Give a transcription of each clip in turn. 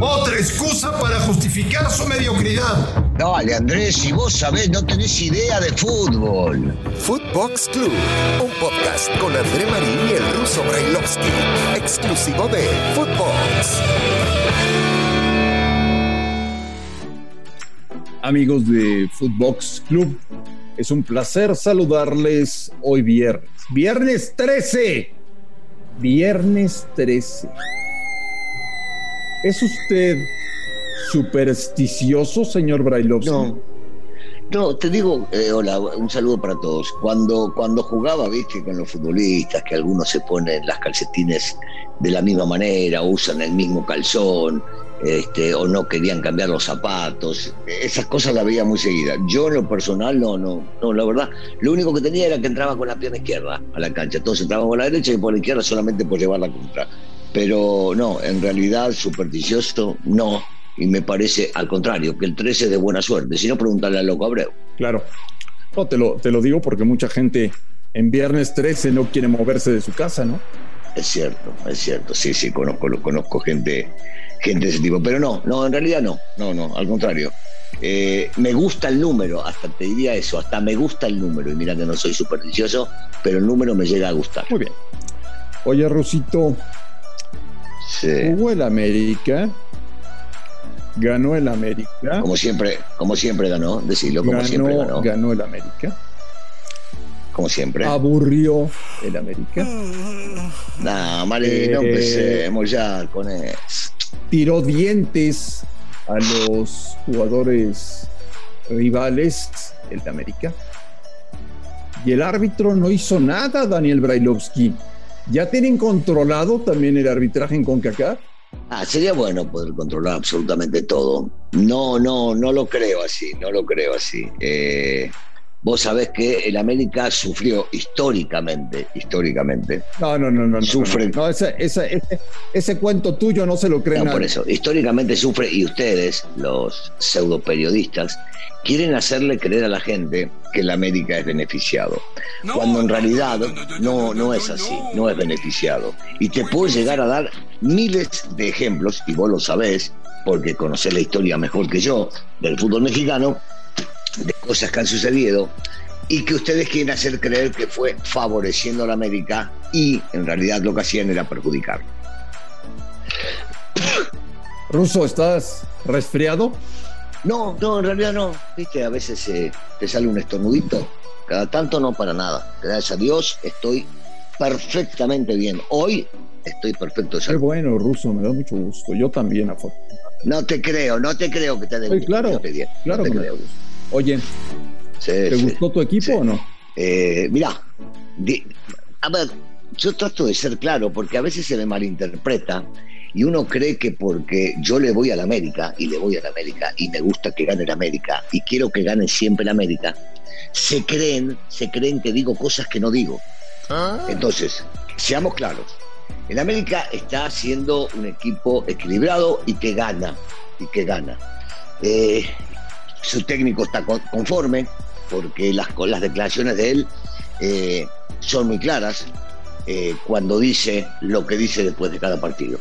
Otra excusa para justificar su mediocridad. Dale, Andrés, si vos sabés, no tenés idea de fútbol. Footbox Club, un podcast con André Marín y el ruso Brailovsky, exclusivo de Footbox. Amigos de Footbox Club, es un placer saludarles hoy viernes. Viernes 13. Viernes 13. ¿Es usted supersticioso, señor Brailovsky? No. No, te digo, eh, hola, un saludo para todos. Cuando, cuando jugaba, viste, con los futbolistas, que algunos se ponen las calcetines de la misma manera, usan el mismo calzón, este, o no querían cambiar los zapatos, esas cosas las veía muy seguida. Yo en lo personal no, no, no, la verdad, lo único que tenía era que entraba con la pierna izquierda a la cancha, todos entraban con la derecha y por la izquierda solamente por llevar la contra. Pero no, en realidad supersticioso no, y me parece al contrario, que el 13 es de buena suerte, si no preguntarle al loco Abreu. Claro, no, te lo, te lo digo porque mucha gente en viernes 13 no quiere moverse de su casa, ¿no? Es cierto, es cierto, sí, sí, conozco, conozco gente, gente de ese tipo, pero no, no, en realidad no, no, no, al contrario. Eh, me gusta el número, hasta te diría eso, hasta me gusta el número, y mira que no soy supersticioso, pero el número me llega a gustar. Muy bien. Oye, Rosito, Sí. jugó el América, ganó el América, Como siempre, como siempre ganó, decirlo, como siempre ganó, ganó, ganó el América, como siempre. aburrió el América, No, Mari, no Eh, empecemos ya con eso. tiró dientes a los jugadores rivales el de América. Y el árbitro no hizo nada, Daniel Brailovsky. ¿Ya tienen controlado también el arbitraje en CONCACAF? Ah, sería bueno poder controlar absolutamente todo. No, no, no lo creo así, no lo creo así. Eh, vos sabés que el América sufrió históricamente, históricamente. No, no, no, no. no, Sufren. No, no, ese, ese, ese, ese cuento tuyo no se lo creen No, por nadie. eso, históricamente sufre y ustedes, los pseudo periodistas, quieren hacerle creer a la gente que el América es beneficiado. cuando en realidad no, no es así, no es beneficiado. Y te puedo llegar a dar miles de ejemplos, y vos lo sabés, porque conocés la historia mejor que yo del fútbol mexicano, de cosas que han sucedido y que ustedes quieren hacer creer que fue favoreciendo a la América y en realidad lo que hacían era perjudicar. Ruso, ¿estás resfriado? No, no, en realidad no. Viste, a veces eh, te sale un estornudito. Cada tanto no para nada. Gracias a Dios estoy perfectamente bien. Hoy estoy perfecto Qué bueno, Ruso, me da mucho gusto. Yo también, afortunadamente. No te creo, no te creo que te den claro, bien. claro no te me creo. gusto. Oye, Sí, ¿te sí. gustó tu equipo sí. o no? Eh, mirá, di- a ver, yo trato de ser claro porque a veces se me malinterpreta y uno cree que porque yo le voy a la América y le voy a la América y me gusta que gane la América y quiero que gane siempre la América, se creen, se creen que digo cosas que no digo. Entonces, seamos claros. El América está siendo un equipo equilibrado y que gana, y que gana. Eh, su técnico está con- conforme porque las, las declaraciones de él eh, son muy claras eh, cuando dice lo que dice después de cada partido.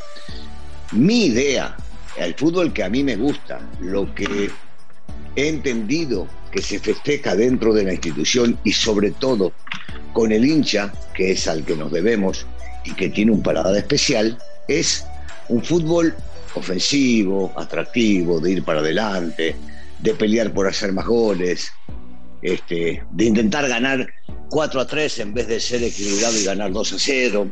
Mi idea, el fútbol que a mí me gusta, lo que he entendido que se festeja dentro de la institución y sobre todo con el hincha, que es al que nos debemos y que tiene un paladar especial, es un fútbol ofensivo, atractivo, de ir para adelante, de pelear por hacer más goles, este, de intentar ganar 4 a 3 en vez de ser equilibrado y ganar 2 a 0.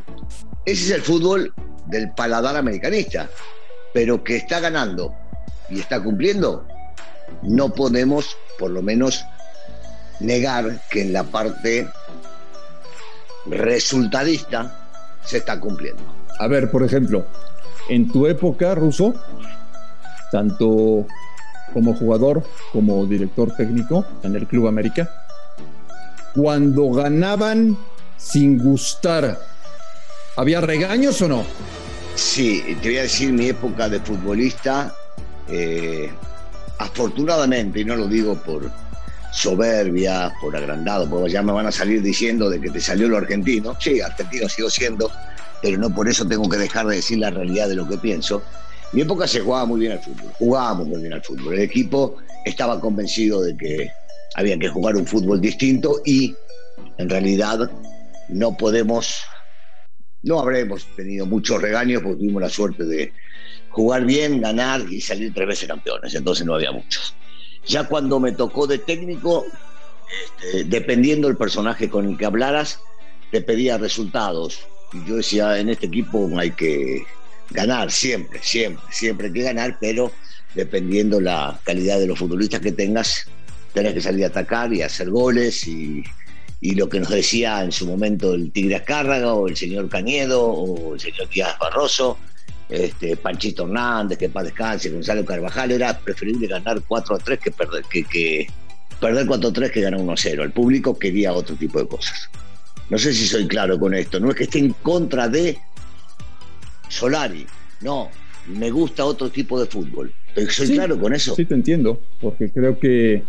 Ese es el fútbol del paladar americanista, pero que está ganando y está cumpliendo, no podemos, por lo menos, negar que en la parte resultadista se está cumpliendo. A ver, por ejemplo, en tu época, Ruso, tanto como jugador como director técnico en el Club América, cuando ganaban sin gustar, ¿había regaños o no? Sí, te voy a decir mi época de futbolista, eh, afortunadamente, y no lo digo por soberbia, por agrandado, porque ya me van a salir diciendo de que te salió lo argentino. Sí, argentino sigo siendo, pero no por eso tengo que dejar de decir la realidad de lo que pienso. Mi época se jugaba muy bien al fútbol, jugábamos muy bien al fútbol. El equipo estaba convencido de que había que jugar un fútbol distinto y en realidad no podemos, no habremos tenido muchos regaños porque tuvimos la suerte de jugar bien, ganar y salir tres veces campeones, entonces no había muchos. Ya cuando me tocó de técnico, este, dependiendo del personaje con el que hablaras, te pedía resultados. Y yo decía, en este equipo hay que ganar siempre, siempre, siempre hay que ganar, pero dependiendo la calidad de los futbolistas que tengas, tenés que salir a atacar y hacer goles y, y lo que nos decía en su momento el Tigre Azcárraga o el señor Cañedo o el señor Díaz Barroso, este, Panchito Hernández, que para descanse, Gonzalo Carvajal, era preferible ganar 4 a 3 que perder, que, que perder 4 a 3 que ganar 1 a 0. El público quería otro tipo de cosas. No sé si soy claro con esto. No es que esté en contra de Solari. No, me gusta otro tipo de fútbol. ¿Soy claro con eso? Sí, te entiendo, porque creo que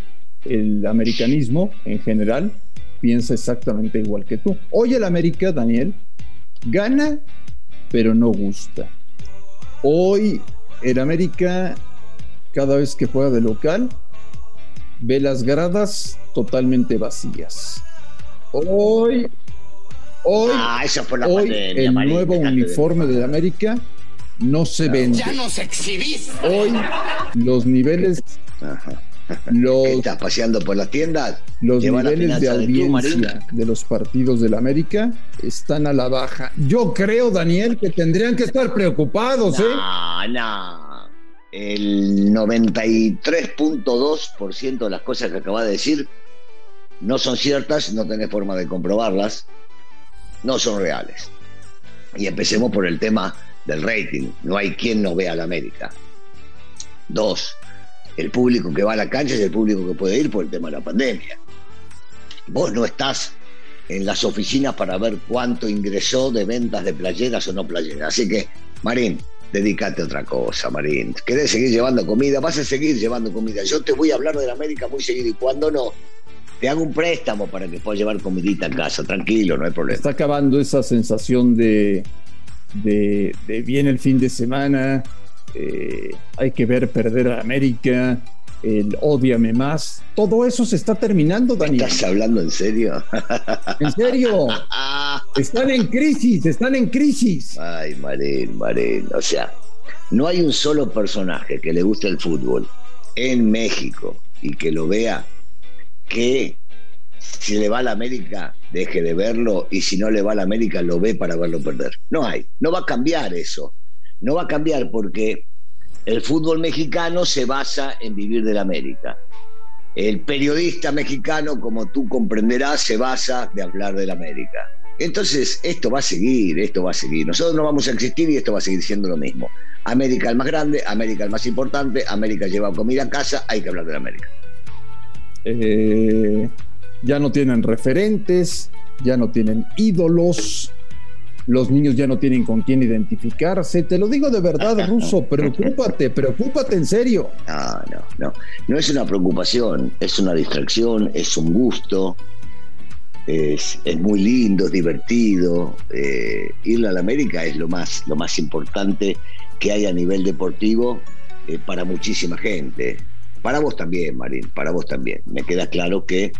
el americanismo en general piensa exactamente igual que tú. Hoy el América, Daniel, gana, pero no gusta. Hoy el América, cada vez que juega de local, ve las gradas totalmente vacías. Hoy, hoy, Ah, esa fue la hoy pandemia, el Marín, nuevo dejate de- uniforme del América no se vende. Ya nos exhibiste. Hoy los niveles, Ajá. ¿Qué los, estás paseando por las tiendas? los la niveles de audiencia de los partidos del América están a la baja. Yo creo, Daniel, que tendrían que estar preocupados, ¿eh? No, no. El 93.2% de las cosas que acabas de decir no son ciertas, no tenés forma de comprobarlas, no son reales. Y empecemos por el tema del rating. No hay quien no vea a la América. Dos, el público que va a la cancha es el público que puede ir por el tema de la pandemia. Vos no estás en las oficinas para ver cuánto ingresó de ventas de playeras o no playeras. Así que, Marín, dedícate a otra cosa, Marín. ¿Querés seguir llevando comida? Vas a seguir llevando comida. Yo te voy a hablar de la América muy seguido y cuando no, te hago un préstamo para que puedas llevar comidita a casa. Tranquilo, no hay problema. Está acabando esa sensación de, de, de viene el fin de semana, eh, hay que ver perder a América, el odiame más. Todo eso se está terminando, Daniel. ¿Estás hablando en serio? En serio, están en crisis, están en crisis. Ay, Marín, Marín. O sea, no hay un solo personaje que le guste el fútbol en México y que lo vea que si le va a la América deje de verlo y si no le va a la América lo ve para verlo perder. No hay, no va a cambiar eso. No va a cambiar porque el fútbol mexicano se basa en vivir de la América. El periodista mexicano, como tú comprenderás, se basa de hablar de la América. Entonces, esto va a seguir, esto va a seguir. Nosotros no vamos a existir y esto va a seguir siendo lo mismo. América el más grande, América el más importante, América lleva comida a casa, hay que hablar de la América. Eh, ya no tienen referentes, ya no tienen ídolos, los niños ya no tienen con quién identificarse. Te lo digo de verdad, Ruso, preocúpate, preocúpate en serio. No, no, no. No es una preocupación, es una distracción, es un gusto, es, es muy lindo, es divertido. Eh, ir a la América es lo más, lo más importante que hay a nivel deportivo eh, para muchísima gente. Para vos también, Marín, para vos también. Me queda claro que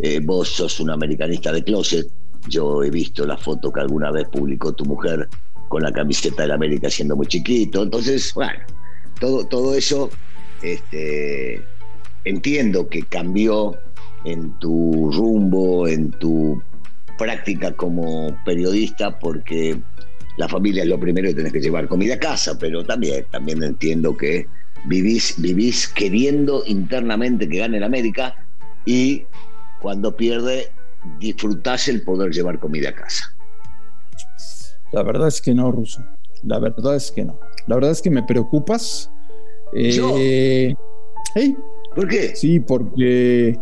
eh, vos sos un americanista de closet. Yo he visto la foto que alguna vez publicó tu mujer con la camiseta del América siendo muy chiquito. Entonces, bueno, todo, todo eso este, entiendo que cambió en tu rumbo, en tu práctica como periodista, porque la familia es lo primero y tenés que llevar comida a casa, pero también, también entiendo que vivís, vivís queriendo internamente que gane el América y cuando pierde disfrutás el poder llevar comida a casa. La verdad es que no, Ruso. La verdad es que no. La verdad es que me preocupas. ¿Yo? Eh, hey, ¿Por qué? Sí, porque,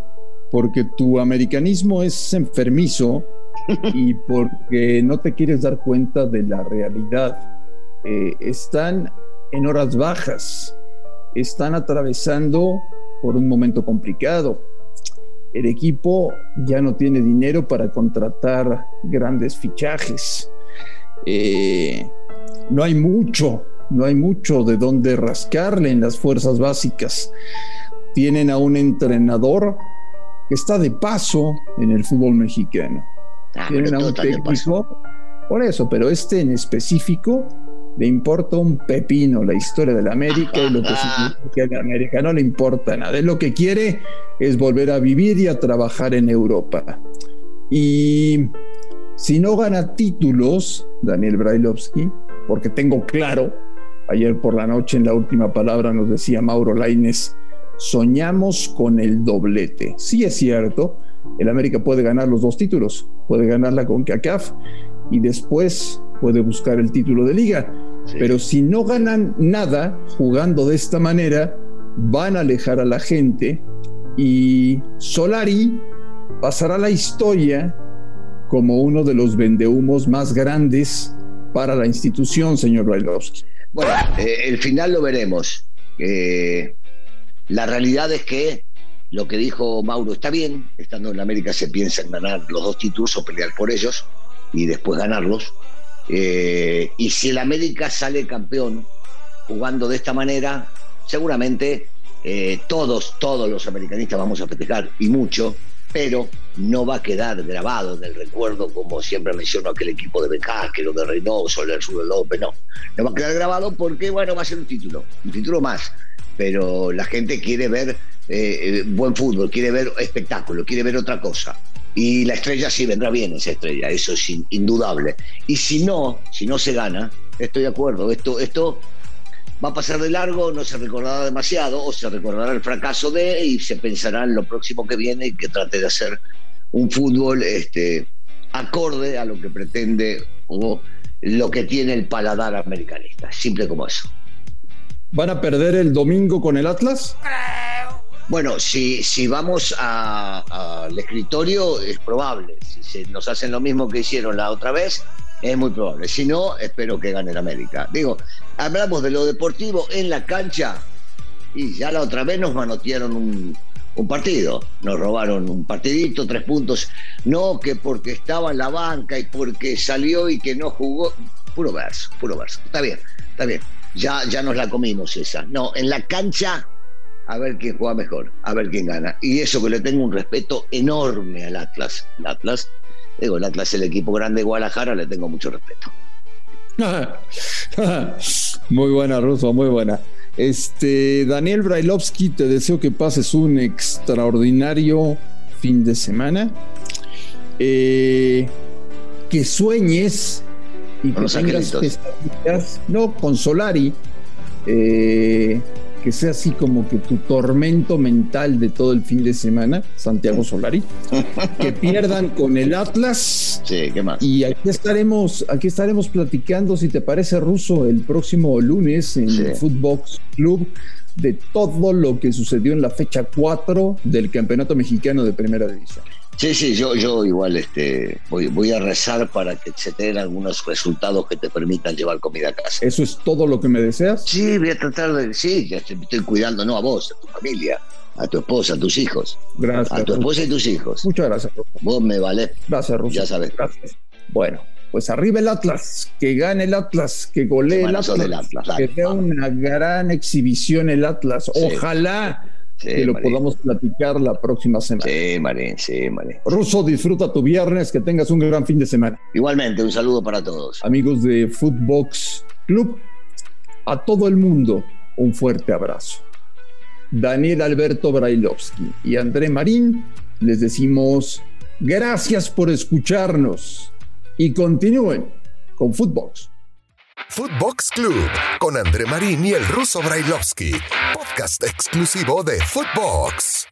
porque tu americanismo es enfermizo y porque no te quieres dar cuenta de la realidad. Eh, están en horas bajas, están atravesando por un momento complicado. El equipo ya no tiene dinero para contratar grandes fichajes. Eh, no hay mucho no hay mucho de dónde rascarle en las fuerzas básicas. Tienen a un entrenador que está de paso en el fútbol mexicano. Ah, Tienen a un técnico, por eso, pero este en específico le importa un pepino la historia de la América y lo que significa la América. No le importa nada. Él lo que quiere es volver a vivir y a trabajar en Europa. Y si no gana títulos, Daniel Brailovsky, porque tengo claro, ayer por la noche en la última palabra nos decía Mauro Laines, soñamos con el doblete. Sí es cierto, el América puede ganar los dos títulos, puede ganar la CONCACAF y después puede buscar el título de liga. Sí. Pero si no ganan nada jugando de esta manera, van a alejar a la gente y Solari pasará a la historia como uno de los vendehumos más grandes para la institución, señor Brailovsky. Bueno, eh, el final lo veremos. Eh, la realidad es que lo que dijo Mauro está bien. Estando en América se piensa en ganar los dos títulos o pelear por ellos y después ganarlos. Eh, y si el América sale campeón jugando de esta manera, seguramente eh, todos, todos los americanistas vamos a festejar y mucho, pero no va a quedar grabado en el recuerdo, como siempre menciono aquel equipo de Becasque, lo de Reynoso, el Sur López, no. No va a quedar grabado porque, bueno, va a ser un título, un título más. Pero la gente quiere ver eh, buen fútbol, quiere ver espectáculo, quiere ver otra cosa. Y la estrella sí vendrá bien, esa estrella, eso es in- indudable. Y si no, si no se gana, estoy de acuerdo, esto, esto va a pasar de largo, no se recordará demasiado, o se recordará el fracaso de, y se pensará en lo próximo que viene y que trate de hacer un fútbol este, acorde a lo que pretende o lo que tiene el paladar americanista. Simple como eso. ¿Van a perder el domingo con el Atlas? Bueno, si, si vamos al escritorio, es probable. Si se nos hacen lo mismo que hicieron la otra vez, es muy probable. Si no, espero que gane el América. Digo, hablamos de lo deportivo en la cancha y ya la otra vez nos manotearon un, un partido. Nos robaron un partidito, tres puntos. No que porque estaba en la banca y porque salió y que no jugó. Puro verso, puro verso. Está bien, está bien. Ya, ya nos la comimos esa. No, en la cancha a ver quién juega mejor, a ver quién gana. Y eso que le tengo un respeto enorme al Atlas. El Atlas, digo, el Atlas es el equipo grande de Guadalajara, le tengo mucho respeto. muy buena, Russo, muy buena. Este, Daniel Brailovsky, te deseo que pases un extraordinario fin de semana. Eh, que sueñes y Con que los tengas no con Solari, eh, que sea así como que tu tormento mental de todo el fin de semana, Santiago Solari, que pierdan con el Atlas. Sí, ¿qué más? Y aquí estaremos, aquí estaremos platicando, si te parece, Ruso, el próximo lunes en Sí. el Footbox Club de todo lo que sucedió en la fecha 4 del Campeonato Mexicano de Primera División. Sí, sí, yo, yo igual este, voy, voy a rezar para que se te den algunos resultados que te permitan llevar comida a casa. ¿Eso es todo lo que me deseas? Sí, voy a tratar de. Sí, ya te estoy cuidando, no a vos, a tu familia, a tu esposa, a tus hijos. Gracias. A tu esposa y tus hijos. Muchas gracias, Ruso. Vos me valés. Gracias, Ruso. Ya sabes. Gracias. Bueno, pues arriba el Atlas, que gane el Atlas, que golee el Atlas, dale, que vamos. una gran exhibición el Atlas. Sí. Ojalá Sí, que lo Marín. podamos platicar la próxima semana. Sí, Marín, sí, Marín. Ruso, disfruta tu viernes, que tengas un gran fin de semana. Igualmente, un saludo para todos. Amigos de Footbox Club, a todo el mundo un fuerte abrazo. Daniel Alberto Brailovsky y André Marín les decimos gracias por escucharnos y continúen con Footbox. Footbox Club con André Marín y el ruso Brailovsky, podcast exclusivo de Footbox.